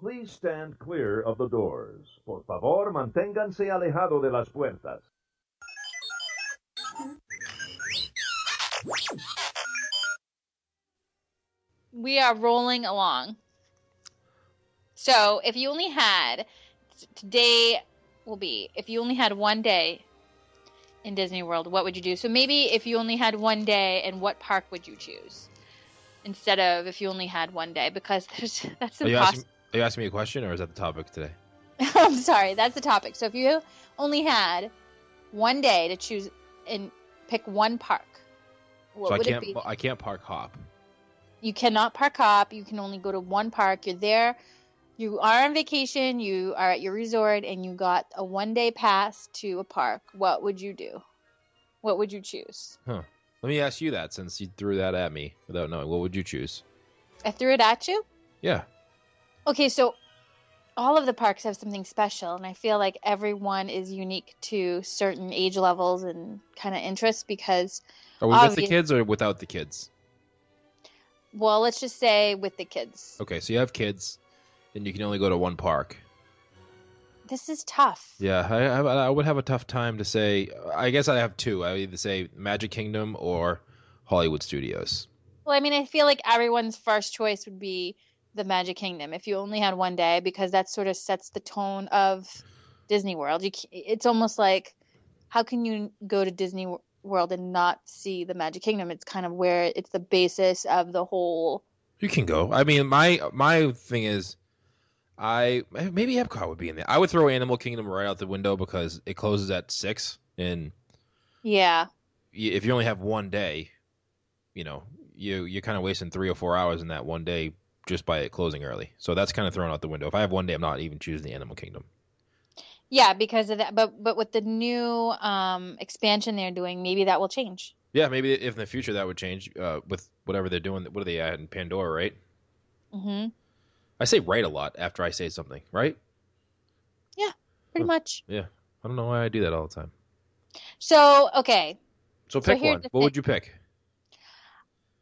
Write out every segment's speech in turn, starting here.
Please stand clear of the doors. Por favor, manténganse alejado de las puertas. We are rolling along. So, if you only had today will be if you only had one day in Disney World, what would you do? So maybe if you only had one day, and what park would you choose instead of if you only had one day? Because there's that's Are you, asking, impossible. Are you asking me a question, or is that the topic today? I'm sorry, that's the topic. So if you only had one day to choose and pick one park, what so I would can't. it be? I can't park hop. You cannot park hop. You can only go to one park. You're there. You are on vacation. You are at your resort, and you got a one day pass to a park. What would you do? What would you choose? Let me ask you that since you threw that at me without knowing. What would you choose? I threw it at you. Yeah. Okay, so all of the parks have something special, and I feel like everyone is unique to certain age levels and kind of interests because, Are we with the kids or without the kids? well, let's just say with the kids. Okay, so you have kids, and you can only go to one park. This is tough. Yeah, I, I, I would have a tough time to say. I guess I have two. I would either say Magic Kingdom or Hollywood Studios. Well, I mean, I feel like everyone's first choice would be the Magic Kingdom if you only had one day, because that sort of sets the tone of Disney World. You, it's almost like, how can you go to Disney World and not see the Magic Kingdom? It's kind of where it's the basis of the whole. You can go. I mean, my my thing is, I maybe Epcot would be in there. I would throw Animal Kingdom right out the window because it closes at six, and Yeah, if you only have one day, you know, you you're kind of wasting three or four hours in that one day just by it closing early. So that's kind of thrown out the window. If I have one day, I'm not even choosing the Animal Kingdom. yeah, because of that. But but with the new um, expansion they're doing, maybe that will change. Yeah, maybe if in the future that would change uh, with whatever they're doing. What are they at in Pandora, right? Mm-hmm. I say right a lot after I say something, right? Yeah, pretty Huh. much. Yeah, I don't know why I do that all the time. So okay, So So pick here's one. What would you pick?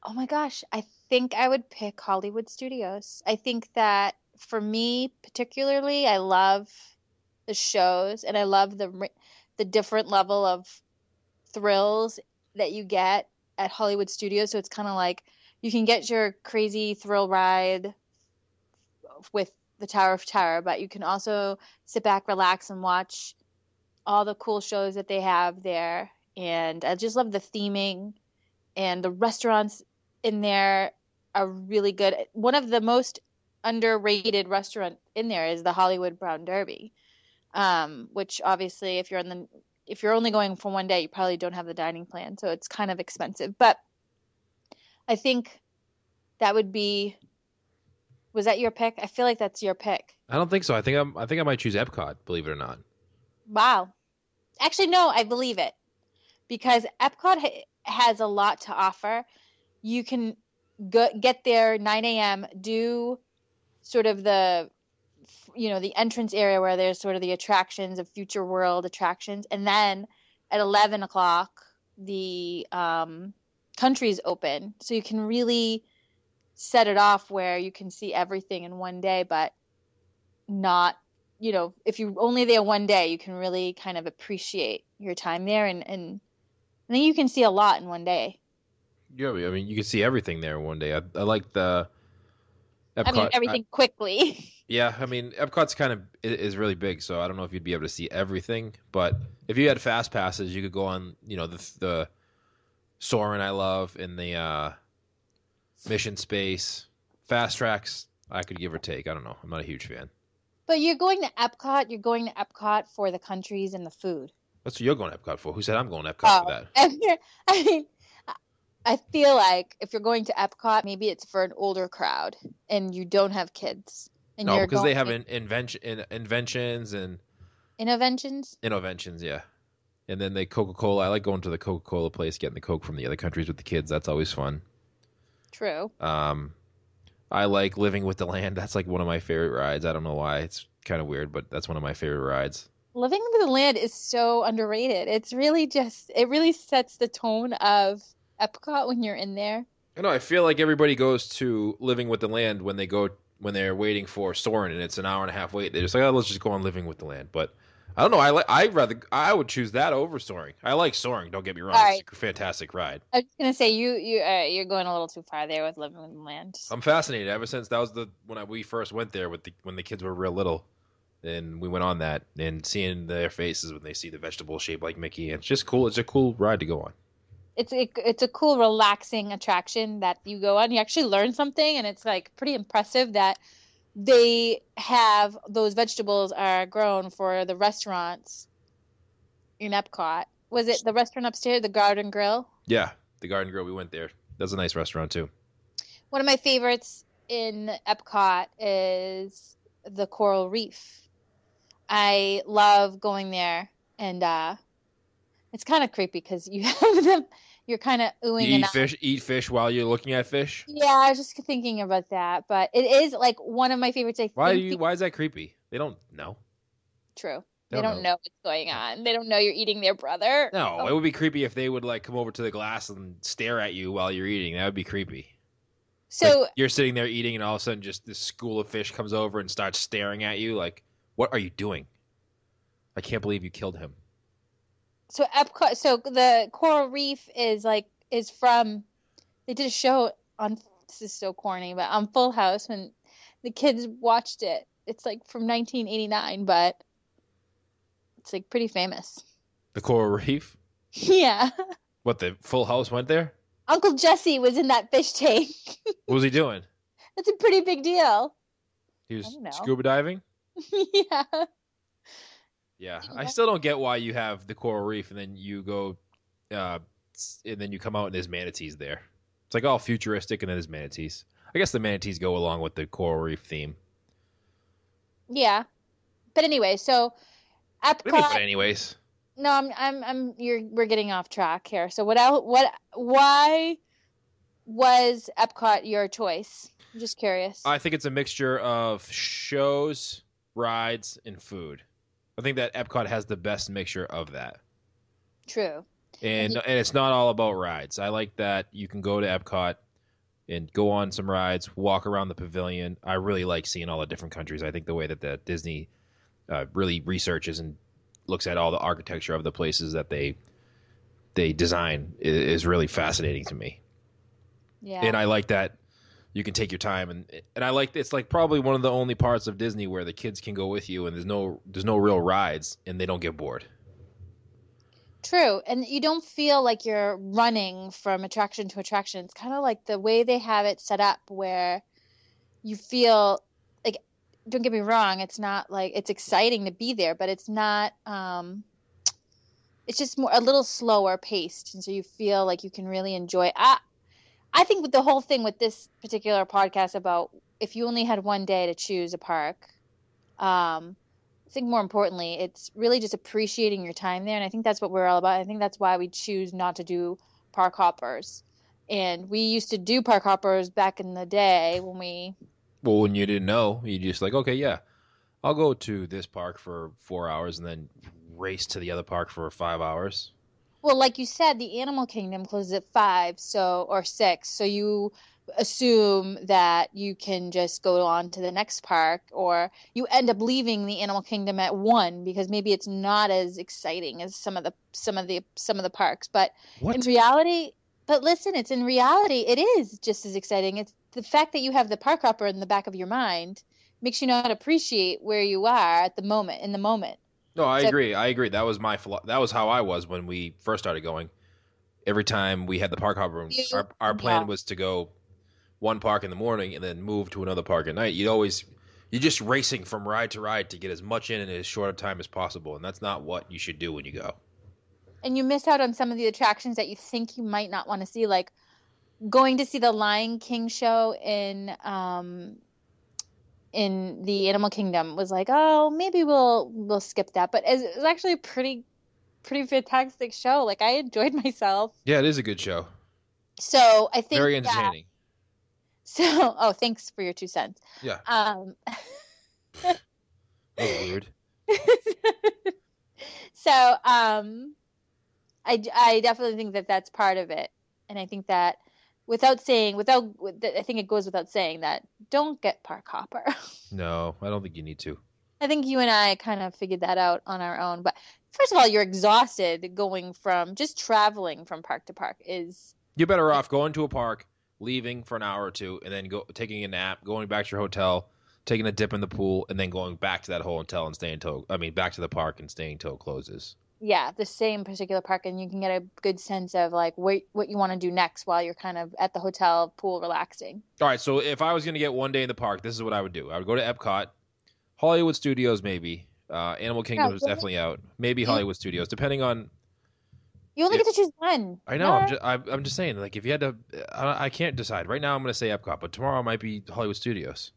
Oh my gosh, I think I would pick Hollywood Studios. I think that for me particularly, I love the shows and I love the the different level of thrills that you get at Hollywood Studios. So it's kind of like you can get your crazy thrill ride with the Tower of Terror, but you can also sit back, relax, and watch all the cool shows that they have there. And I just love the theming and the restaurants in there are really good. One of the most underrated restaurant in there is the Hollywood Brown Derby, um, which obviously, if you're on the if you're only going for one day, you probably don't have the dining plan, so it's kind of expensive. But I think that would be. Was that your pick? I feel like that's your pick. I don't think so. I think I'm. I think I might choose Epcot. Believe it or not. Wow. Actually, no, I believe it because Epcot ha- has a lot to offer. You can go, get there 9 a.m., do sort of the, you know, the entrance area where there's sort of the attractions of future world attractions. And then at 11 o'clock, the um, country's open. So you can really set it off where you can see everything in one day, but not you know, if you're only there one day, you can really kind of appreciate your time there, and and I think you can see a lot in one day. Yeah, I mean, you can see everything there one day. I, I like the. Epcot. I mean, everything quickly. yeah, I mean, Epcot's kind of is really big, so I don't know if you'd be able to see everything. But if you had fast passes, you could go on, you know, the the Soarin' I love and the uh, Mission Space, Fast Tracks. I could give or take. I don't know. I'm not a huge fan. but you're going to Epcot. You're going to Epcot for the countries and the food. That's what you're going to Epcot for. Who said I'm going to Epcot for Oh. that? I mean, I feel like if you're going to Epcot, maybe it's for an older crowd, and you don't have kids. And No, because they have in, invention, in, inventions and innovations. innovations, yeah. And then they Coca Cola. I like going to the Coca Cola place, getting the Coke from the other countries with the kids. That's always fun. True. Um, I like Living with the Land. That's like one of my favorite rides. I don't know why. It's kind of weird, but that's one of my favorite rides. Living with the Land is so underrated. It's really just it really sets the tone of Epcot when you're in there. I know. I feel like everybody goes to Living with the Land when they go when they're waiting for Soarin' and it's an hour and a half wait. They're just like, oh, let's just go on Living with the Land. But I don't know. I like. I rather. I would choose that over Soarin'. I like Soarin'. Don't get me wrong. All It's a fantastic ride. I was gonna say you you uh, you're going a little too far there with living with the land. I'm fascinated ever since that was the when I, we first went there with the when the kids were real little, and we went on that and seeing their faces when they see the vegetable shaped like Mickey. It's just cool. It's a cool ride to go on. It's it, it's a cool, relaxing attraction that you go on. You actually learn something, and it's like pretty impressive that they have those vegetables are grown for the restaurants in Epcot. Was it the restaurant upstairs, the Garden Grill? Yeah, the Garden Grill. We went there. That's a nice restaurant too. One of my favorites in Epcot is the Coral Reef. I love going there, and uh, it's kind of creepy because you have them. You're kind of oohing You eat fish. Eat fish while you're looking at fish. Yeah, I was just thinking about that, but it is like one of my favorites. I Why? Why is that creepy? They don't know. True. They They don't don't know. know what's going on. They don't know you're eating their brother. No, Oh, it would be creepy if they would like come over to the glass and stare at you while you're eating. That would be creepy. so Like, you're sitting there eating, and all of a sudden, just this school of fish comes over and starts staring at you. Like, what are you doing? I can't believe you killed him. So Epcot. So the Coral Reef is like is from. They did a show on. This is so corny, but on Full House when the kids watched it. It's like from 1989, but it's like pretty famous. The coral reef. yeah, What the Full House went there? Uncle Jesse was in that fish tank. What was he doing? That's a pretty big deal. He was scuba diving. yeah. Yeah. I still don't get why you have the coral reef and then you go, uh, and then you come out and there's manatees there. It's like all futuristic and then there's manatees. I guess the manatees go along with the coral reef theme. Yeah. But anyway, so What Epcot. but anyways, No, I'm, I'm, I'm. You're, we're getting off track here. So what else? What? Why was Epcot your choice? I'm just curious. I think it's a mixture of shows, rides, and food. I think that Epcot has the best mixture of that. True. and Mhm. and it's not all about rides. I like that you can go to Epcot and go on some rides, walk around the pavilion. I really like seeing all the different countries. I think the way that the Disney uh, really researches and looks at all the architecture of the places that they they design i- is really fascinating to me. Yeah. And I like that you can take your time and and I like it's like probably one of the only parts of Disney where the kids can go with you and there's no there's no real rides and they don't get bored. True. And you don't feel like you're running from attraction to attraction. It's kind of like the way they have it set up where you feel like don't get me wrong, it's not like it's exciting to be there, but it's not um it's just more a little slower paced and so you feel like you can really enjoy I I think with the whole thing with this particular podcast about if you only had one day to choose a park um I think more importantly, it's really just appreciating your time there. And I think that's what we're all about. I think that's why we choose not to do park hoppers. And we used to do park hoppers back in the day when we, Well, when you didn't know, you just like, okay, yeah, I'll go to this park for four hours and then race to the other park for five hours. Well, like you said, the animal kingdom closes at five, so, or six. So you assume that you can just go on to the next park or you end up leaving the animal kingdom at one because maybe it's not as exciting as some of the, some of the, some of the parks. But What? in reality but listen it's in reality it is just as exciting it's the fact that you have the park hopper in the back of your mind makes you not appreciate where you are at the moment in the moment no, I So- agree. I agree. That was my philo- that was how I was when we first started going. Every time we had the park hopper, room, You- our our plan yeah. was to go one park in the morning and then move to another park at night. You'd always you're just racing from ride to ride to get as much in in as short a time as possible, and that's not what you should do when you go. and you miss out on some of the attractions that you think you might not want to see like going to see the lion king show in um in the animal kingdom was like oh maybe we'll we'll skip that but it was actually a pretty pretty fantastic show like i enjoyed myself Yeah, it is a good show. so i think Very entertaining. So, oh, thanks for your two cents. Yeah. Um, That was weird. so, um, I, I definitely think that that's part of it. And I think that without saying, without, I think it goes without saying that don't get park hopper. No, I don't think you need to. I think you and I kind of figured that out on our own. But first of all, you're exhausted going from just traveling from park to park is You're better off going to a park, leaving for an hour or two, and then go taking a nap, going back to your hotel, taking a dip in the pool, and then going back to that whole hotel and staying until I mean back to the park and staying until it closes. Yeah, the same particular park and you can get a good sense of like what what you want to do next while you're kind of at the hotel pool relaxing. All right, so if I was gonna get one day in the park, this is what I would do. I would go to Epcot, Hollywood Studios, maybe. Uh, Animal Kingdom is really? definitely out. Maybe Hollywood Studios, depending on. You only Yeah. get to choose one. I know. I'm just. I'm, I'm just saying. Like, if you had to, I, I can't decide. Right now, I'm gonna say Epcot, but tomorrow might be Hollywood Studios.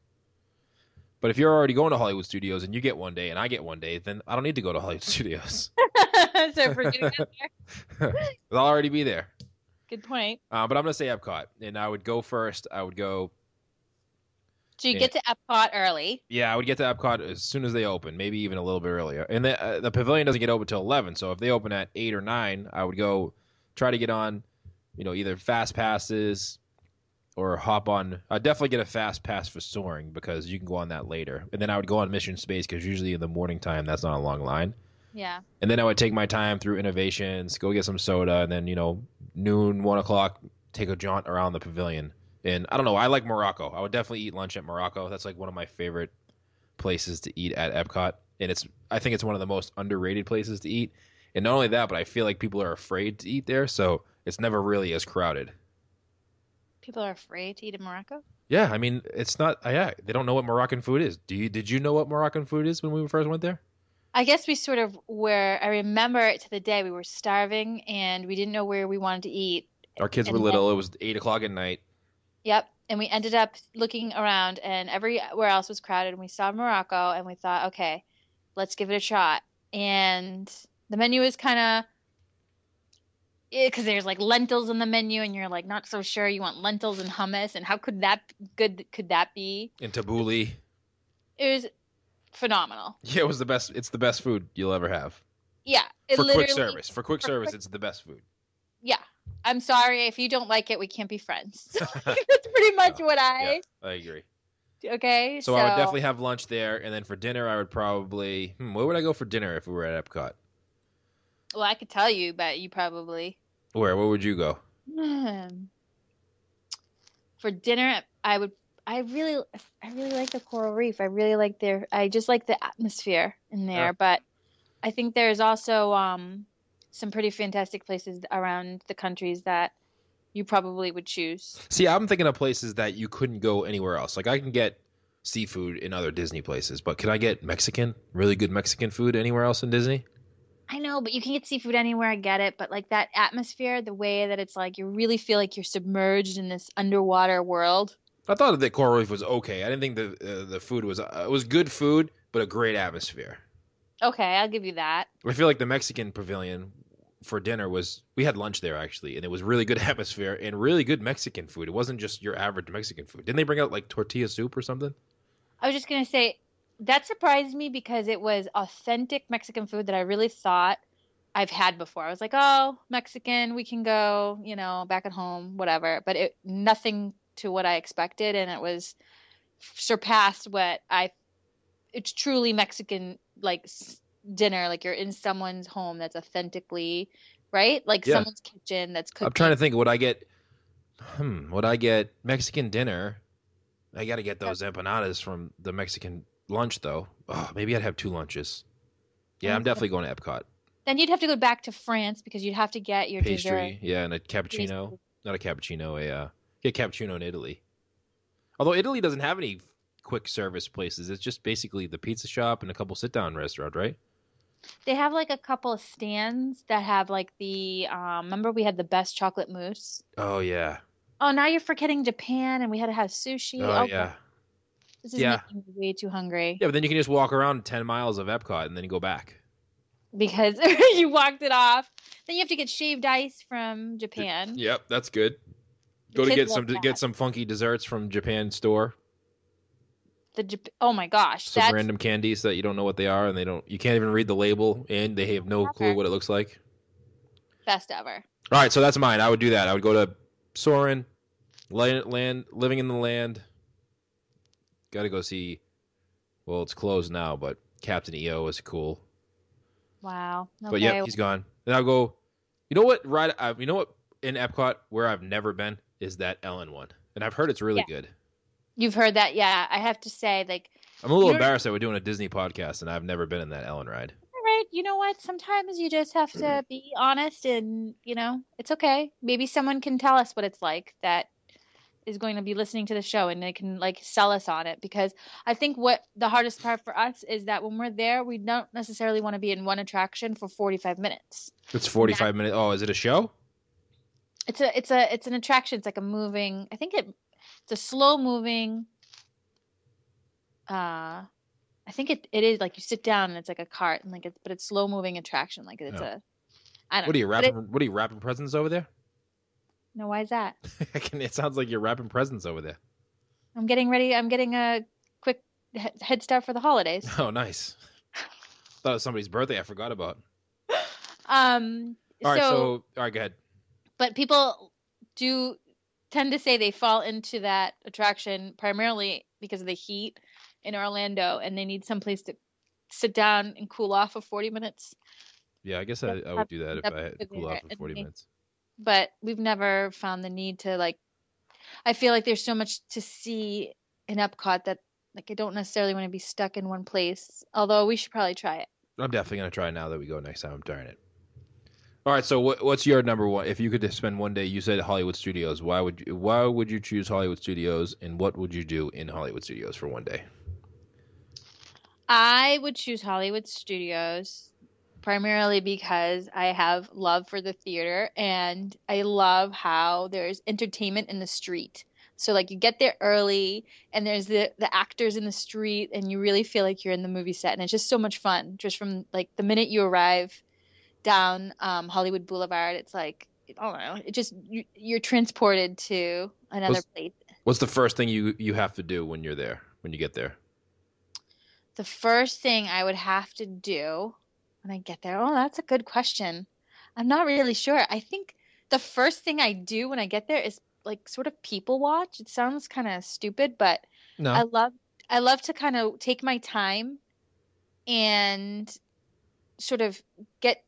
But if you're already going to Hollywood Studios and you get one day and I get one day, then I don't need to go to Hollywood Studios. so for getting out there. I'll already be there. Good point. Uh, but I'm gonna say Epcot, and I would go first. I would go. So you Yeah. get to Epcot early. Yeah, I would get to Epcot as soon as they open, maybe even a little bit earlier. And the uh, the pavilion doesn't get open till eleven, so if they open at eight or nine, I would go try to get on, you know, either fast passes or hop on. I'd definitely get a fast pass for Soarin' because you can go on that later. And then I would go on Mission Space because usually in the morning time that's not a long line. Yeah. And then I would take my time through innovations, go get some soda, and then you know noon, one o'clock, take a jaunt around the pavilion. And I don't know, I like Morocco. I would definitely eat lunch at Morocco. That's like one of my favorite places to eat at Epcot, and it's I think it's one of the most underrated places to eat. And not only that, but I feel like people are afraid to eat there, so it's never really as crowded. People are afraid to eat in Morocco. Yeah, I mean, it's not. Yeah, they don't know what Moroccan food is. Do you? Did you know what Moroccan food is when we first went there? I guess we sort of were. I remember it to the day we were starving and we didn't know where we wanted to eat. Our kids were And little. It was eight o'clock at night. Yep. And we ended up looking around and everywhere else was crowded and we saw Morocco and we thought, okay, let's give it a shot. And the menu is kind of eh, because there's like lentils in the menu and you're like not so sure you want lentils and hummus and how could that good could that be? In Tabbouleh. It was phenomenal. Yeah, it was the best. It's the best food you'll ever have Yeah. It for quick service. For quick for service, quick- it's the best food. Yeah. I'm sorry if you don't like it, we can't be friends. That's pretty much what I. I agree. Okay. So, I would definitely have lunch there, and then for dinner, I would probably. Hmm, where would I go for dinner if we were at Epcot? Well, I could tell you, but you probably. Where? Where would you go? For dinner, I would. I really, I really like the coral reef. I really like their. I just like the atmosphere in there. Yeah. But I think there's also um, some pretty fantastic places around the countries that you probably would choose. See, I'm thinking of places that you couldn't go anywhere else. Like I can get seafood in other Disney places, but can I get Mexican, really good Mexican food anywhere else in Disney? I know, but you can get seafood anywhere. I get it, but like that atmosphere, the way that it's like you really feel like you're submerged in this underwater world. I thought that Coral Reef was okay. I didn't think the uh, the food was uh, it was good food, but a great atmosphere. Okay, I'll give you that. I feel like the Mexican pavilion for dinner was we had lunch there actually, and it was really good atmosphere and really good Mexican food. It wasn't just your average Mexican food. Didn't they bring out like tortilla soup or something? I was just gonna say that surprised me because it was authentic Mexican food that I really thought I've had before. I was like, oh, Mexican, we can go, you know, back at home, whatever. But it nothing to what I expected, and it was surpassed what I. It's truly Mexican, like dinner, like you're in someone's home that's authentically, right? Like Yeah. someone's kitchen that's cooking. I'm trying to think. Would I get? Hmm. Would I get Mexican dinner? I got to get those empanadas from the Mexican lunch though. Oh, maybe I'd have two lunches. Yeah, I'm definitely going to Epcot. Then you'd have to go back to France because you'd have to get your dessert. Pastry, yeah, and a cappuccino. Not a cappuccino, a uh, yeah, cappuccino in Italy. Although Italy doesn't have any quick service places, it's just basically the pizza shop and a couple sit down restaurants, right? They have like a couple of stands that have like the um remember we had the best chocolate mousse. Oh yeah, Oh, now you're forgetting Japan and we had to have sushi. oh Okay, yeah, This is Yeah. making me way too hungry. yeah. But then you can just walk around ten miles of Epcot and then you go back. Because you walked it off. Then you have to get shaved ice from Japan. Yep, that's good. Go to get some that. get some funky desserts from Japan store. The oh my gosh, Some random candies that you don't know what they are and they don't you can't even read the label and they have no clue what it looks like. best ever. All right, so that's mine. I would do that. I would go to Soarin', land, land living in the land. Got to go see. Well, it's closed now, but Captain EO is cool. Wow. Okay. But yeah, he's gone. And I'll go. You know what? Right. Uh, you know what? In Epcot, where I've never been, is that Ellen one, and I've heard it's really Yeah. good. You've heard that, yeah. I have to say, like, I'm a little embarrassed that we're doing a Disney podcast, and I've never been in that Ellen ride. all right, you know what? Sometimes you just have to mm. be honest, and you know, it's okay. Maybe someone can tell us what it's like that is going to be listening to the show, and they can like sell us on it. Because I think what the hardest part for us is that when we're there, we don't necessarily want to be in one attraction for 45 minutes. It's 45 minutes. Oh, is it a show? It's a, it's a, it's an attraction. It's like a moving. I think it, it's a slow moving. Uh, I think it, it is like you sit down and it's like a cart and like it's but it's slow moving attraction like it's Oh. a I don't What are you but it- wrapping? What are you wrapping presents over there? no why is that it sounds like you're wrapping presents over there. I'm getting ready I'm getting a quick head start for the holidays Oh, nice. Thought it was somebody's birthday. I forgot about. um All right, so, so all right, go ahead. But people do tend to say they fall into that attraction primarily because of the heat in Orlando and they need some place to sit down and cool off for 40 minutes Yeah, I guess I, I would do that if I had to cool off for 40 minutes. but we've never found the need to like I feel like there's so much to see in Epcot that like I don't necessarily want to be stuck in one place. Although we should probably try it. I'm definitely gonna try now that we go next time. I'm trying it. All right, so what, what's your number one? If you could spend one day, you said Hollywood Studios. Why would you? Why would you choose Hollywood Studios, and what would you do in Hollywood Studios for one day? I would choose Hollywood Studios primarily because I have love for the theater and I love how there's entertainment in the street. So like you get there early and there's the the actors in the street and you really feel like you're in the movie set and it's just so much fun just from like the minute you arrive down um, Hollywood Boulevard it's like I don't know it just you, you're transported to another Was- place. What's the first thing you you have to do when you're there? When you get there? The first thing I would have to do when I get there, oh, that's a good question. I'm not really sure. I think the first thing I do when I get there is like sort of people watch. It sounds kind of stupid, but No. I love I love to kind of take my time and sort of get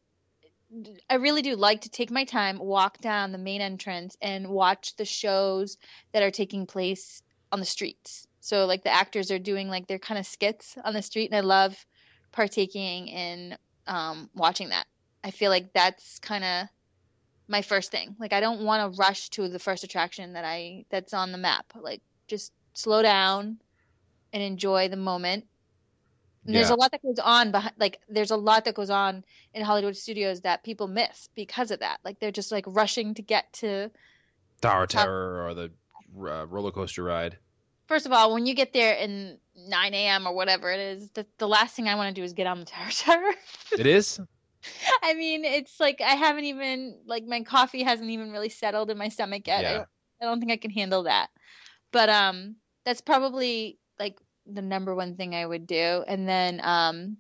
I really do like to take my time, walk down the main entrance and watch the shows that are taking place on the streets. So like the actors are doing like their kind of skits on the street and I love partaking in um watching that. I feel like that's kind of my first thing. Like I don't want to rush to the first attraction that I that's on the map. Like just slow down and enjoy the moment. And there's Yeah. a lot that goes on behind like there's a lot that goes on in Hollywood studios that people miss because of that. Like they're just like rushing to get to Tower Terror or the uh, roller coaster ride. First of all, when you get there in 9 a.m. or whatever it is, the, the last thing I want to do is get on the Tower Tower. It is. I mean, it's like I haven't even like my coffee hasn't even really settled in my stomach yet. Yeah. don't, I don't think I can handle that. But um, that's probably like the number one thing I would do, and then um,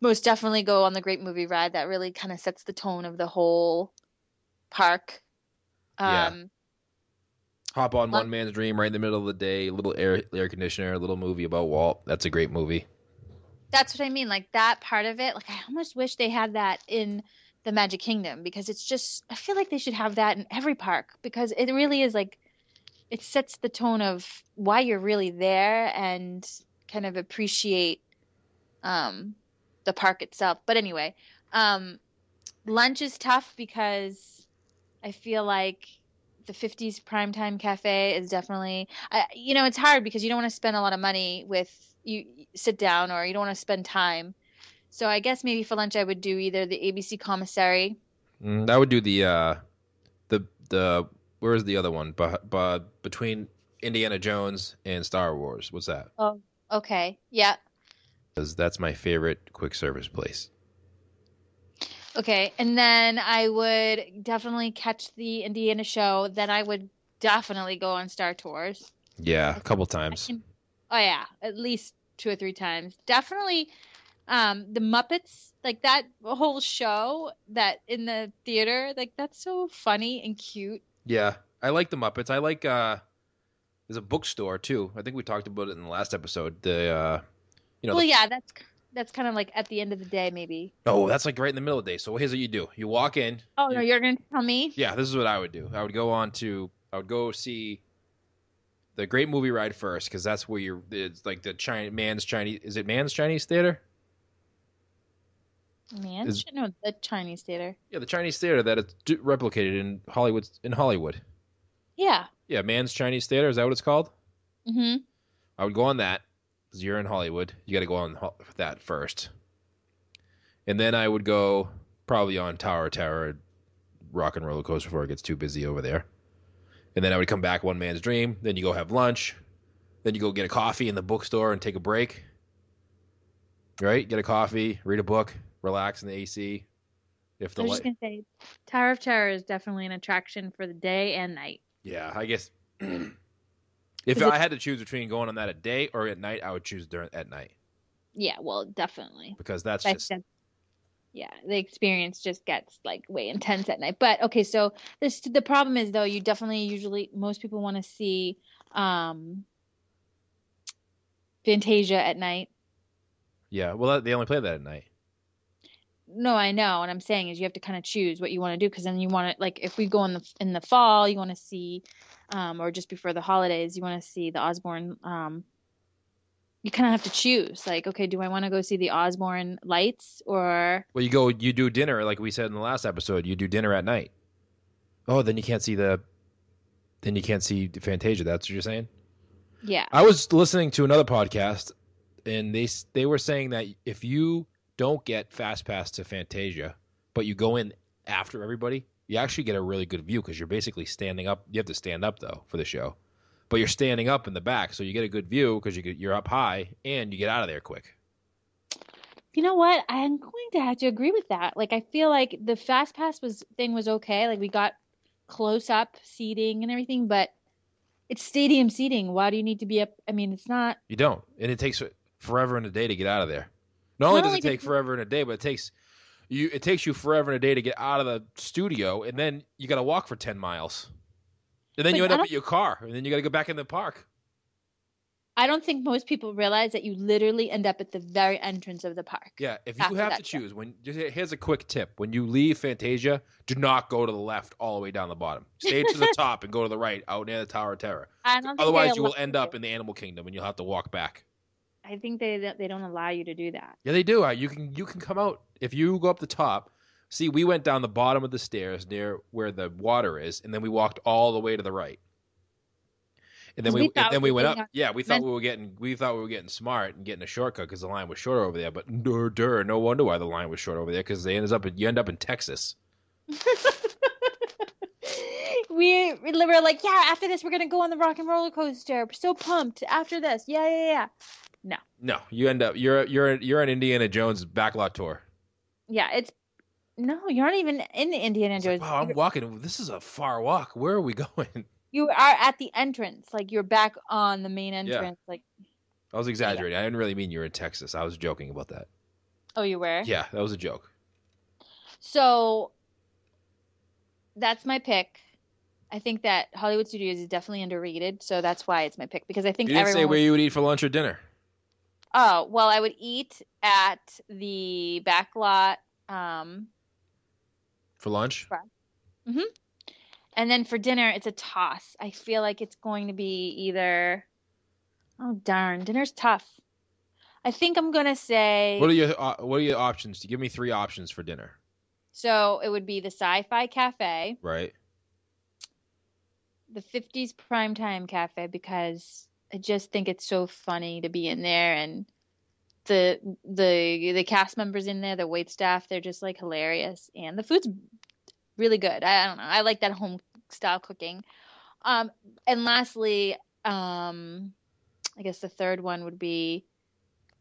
most definitely go on the Great Movie Ride. That really kind of sets the tone of the whole park. Yeah. Um, Hop on One Man's Dream right in the middle of the day. Little air air conditioner. A little movie about Walt. That's a great movie. that's what I mean. Like that part of it, like I almost wish they had that in the Magic Kingdom because it's just I feel like they should have that in every park because it really is like it sets the tone of why you're really there and kind of appreciate um the park itself. But anyway, um lunch is tough because I feel like the 50s primetime cafe is definitely I, you know it's hard because you don't want to spend a lot of money with you sit down or you don't want to spend time so i guess maybe for lunch i would do either the abc commissary Mm, would do the uh, the the where is the other one? But but between Indiana Jones and Star Wars, what's that? Oh, okay yeah 'Cause that's my favorite quick service place. okay and then i would definitely catch the indiana show then i would definitely go on star tours Yeah, a couple times. can- oh yeah at least two or three times definitely um the muppets like that whole show that in the theater like that's so funny and cute Yeah, I like the Muppets. I like uh there's a bookstore too. I think we talked about it in the last episode. The uh you know well, the- yeah, that's that's kind of like at the end of the day, maybe. Oh, that's like right in the middle of the day. So here's what you do. You walk in. Oh you- no, you're gonna tell me? Yeah, this is what I would do. I would go on to I would go see the Great Movie Ride first because that's where you're. It's like the China man's Chinese. Is it man's Chinese theater? Man, Is- no, the Chinese theater. Yeah, the Chinese theater that it's du- replicated in Hollywood. In Hollywood. Yeah. Yeah, man's Chinese theater. Is that what it's called? Mm-hmm. I would go on that because you're in Hollywood. You got to go on ho- that first, and then I would go probably on Tower Terror, Rock and Roller Coaster before it gets too busy over there. And then I would come back One Man's Dream. Then you go have lunch. Then you go get a coffee in the bookstore and take a break. Right? Get a coffee, read a book, relax in the AC. If the I was light, just gonna say, Tower of Terror is definitely an attraction for the day and night. yeah, I guess. if I had to choose between going on that at day or at night, I would choose during at night Yeah, well, definitely. because that's I just yeah, the experience just gets like way intense at night. But okay, so this the problem is though, you definitely usually most people want to see um Fantasia at night. Yeah, well, they only play that at night. No, I know. What I'm saying is you have to kind of choose what you want to do because then you want to like if we go in the in the fall, you want to see um or just before the holidays, you want to see the Osborne um you kind of have to choose like okay, do I want to go see the Osborne lights or Well, you go, you do dinner, like we said in the last episode. You do dinner at night. Oh, then you can't see the, then you can't see the Fantasia. That's what you're saying. yeah. I was listening to another podcast, and they they were saying that if you don't get fast pass to Fantasia, but you go in after everybody, you actually get a really good view because you're basically standing up. You have to stand up though for the show, but you're standing up in the back, so you get a good view because you get, you're up high and you get out of there quick. You know what? I'm going to have to agree with that. Like I feel like the fast pass was thing was okay. Like we got close up seating and everything, but it's stadium seating. Why do you need to be up? I mean, it's not You don't, and it takes forever and a day to get out of there. Not only does it take forever and a day, but it takes you it takes you forever and a day to get out of the studio, and then you got to walk for ten miles, and then But you end up at your car, and then you got to go back in the park. I don't think most people realize that you literally end up at the very entrance of the park. Yeah, if you have to choose, when just here's a quick tip: when you leave Fantasia, do not go to the left all the way down the bottom. Stay to the top and go to the right, out near the Tower of Terror. Otherwise, you will end up in the Animal Kingdom, and you'll have to walk back. I think they they don't allow you to do that. Yeah, they do. You can you can come out if you go up the top. See, we went down the bottom of the stairs near where the water is, and then we walked all the way to the right. And then we, we and then we we went up. our- Yeah, we thought we were getting we thought we were getting smart and getting a shortcut because the line was shorter over there. But dur, dur, no wonder why the line was short over there because they ended up you end up in Texas. we we were like, yeah, after this we're gonna go on the rock and roller coaster. We're so pumped. After this, yeah, yeah, yeah. No, No, you end up you're you're you're on Indiana Jones backlot tour. Yeah, it's no, you're not even in the Indiana It's like, Jones. wow, I'm walking. This is a far walk. Where are we going? you are at the entrance, like you're back on the main entrance. Like, I was exaggerating. I didn't really mean you're in Texas. I was joking about that. oh, you were. Yeah, that was a joke. So that's my pick. I think that Hollywood Studios is definitely underrated, so that's why it's my pick because I think You didn't everyone. say would- where you would eat for lunch or dinner. Oh well, I would eat at the back lot, um, For lunch? Mm-hmm. And then for dinner it's a toss. I feel like it's going to be either. Oh darn, dinner's tough. I think I'm gonna say. What are your uh, What are your options? Give me three options for dinner. so it would be the Sci-Fi Cafe, Right. the 50s Primetime Cafe because I just think it's so funny to be in there and the the the cast members in there, the wait staff, they're just like hilarious and the food's really good. I, I don't know. I like that home style cooking. Um and lastly, um I guess the third one would be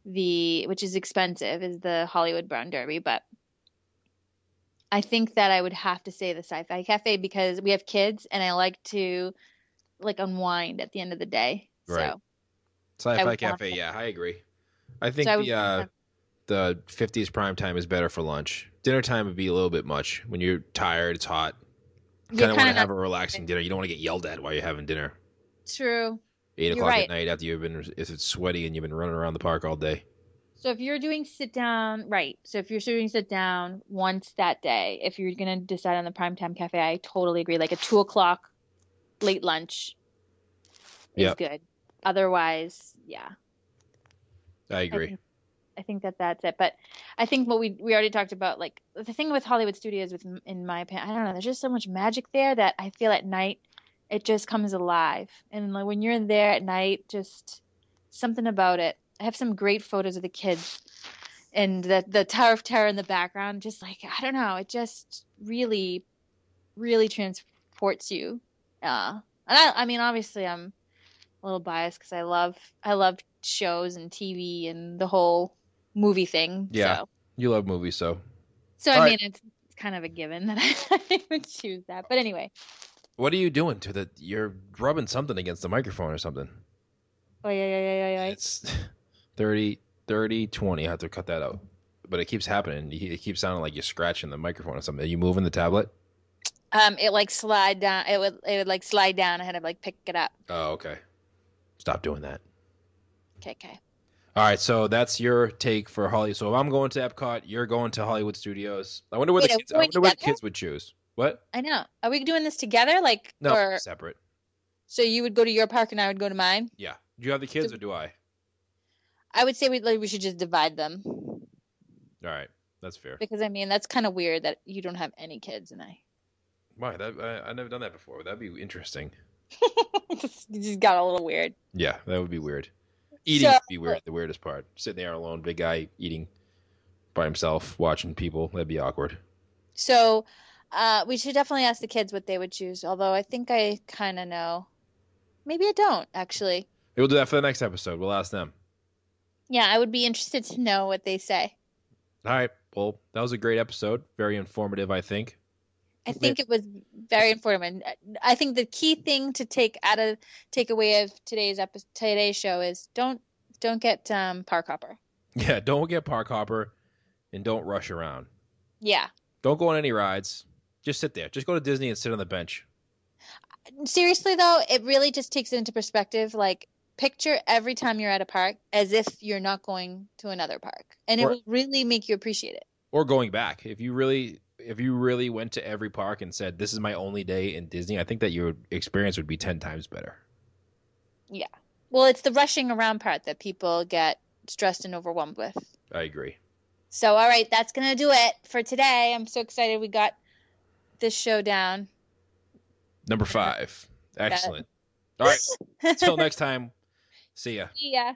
the which is expensive is the Hollywood Brown Derby, but I think that I would have to say the Sci-Fi Cafe because we have kids and I like to like unwind at the end of the day. Right. So Sci-fi cafe. Yeah, I agree. I think So I the uh, the fifties prime time is better for lunch. Dinner time would be a little bit much when you're tired. It's hot. you kind of want to have a relaxing dinner. You don't want to get yelled at while you're having dinner. true. Eight o'clock right. at night after you've been if it's sweaty and you've been running around the park all day. So if you're doing sit down, right? So if you're doing sit down once that day, if you're gonna decide on the primetime cafe, I totally agree. Like a two o'clock late lunch is Yep. good. Otherwise, yeah. I I agree. think, I think that that's it. But I think what we we already talked about, like the thing with Hollywood Studios, with in my opinion, I don't know. There's just so much magic there that I feel at night it just comes alive. And like when you're in there at night, just something about it. I have some great photos of the kids and the the Tower of Terror in the background. Just like I don't know, it just really, really transports you. Uh, and I, I mean, obviously, I'm a little biased because I love I love shows and TV and the whole movie thing. Yeah. So, You love movies, so so I All mean, right. it's, it's kind of a given that I would choose that. But anyway, what are you doing to the? You're rubbing something against the microphone or something. oh yeah, yeah, yeah, yeah, yeah. It's 30, 30, 20. I have to cut that out. But it keeps happening. It keeps sounding like you're scratching the microphone or something. Are you moving the tablet? Um, it like slide down. It would it would like slide down. I had to like pick it up. Oh, okay. Stop doing that. Okay, okay. All right, so that's your take for Holly. So if I'm going to Epcot, you're going to Hollywood Studios. I wonder what Wait, the kids. I wonder what the kids would choose. What? I know. Are we doing this together? Like, No, or separate. so you would go to your park and I would go to mine? Yeah. Do you have the kids So- or do I? I would say we like we should just divide them All right, that's fair. because I mean that's kind of weird that you don't have any kids and I Why? That, I, I've never done that before. That'd be interesting. just, it just got a little weird. Yeah, that would be weird. Eating So- would be weird. The weirdest part. Sitting there alone, big guy eating by himself, watching people. That'd be awkward. So, uh, we should definitely ask the kids what they would choose. Although I think I kind of know. Maybe I don't actually. We'll do that for the next episode. We'll ask them. Yeah, I would be interested to know what they say. All right. Well, that was a great episode. Very informative, I think. I think it was very informative. And I think the key thing to take out of take away of today's episode, today's show is don't don't get um, park hopper. Yeah, don't get park hopper and don't rush around. Yeah, Don't go on any rides. Just sit there. Just go to Disney and sit on the bench. seriously though, it really just takes it into perspective. Like picture every time you're at a park as if you're not going to another park, and it Or- will really make you appreciate it. Or going back. If you really if you really went to every park and said this is my only day in Disney, I think that your experience would be 10 times better. Yeah. Well, it's the rushing around part that people get stressed and overwhelmed with. I agree. So, all right, that's going to do it for today. I'm so excited we got this show down. Number 5. Excellent. All right. Until next time. See ya. Yeah.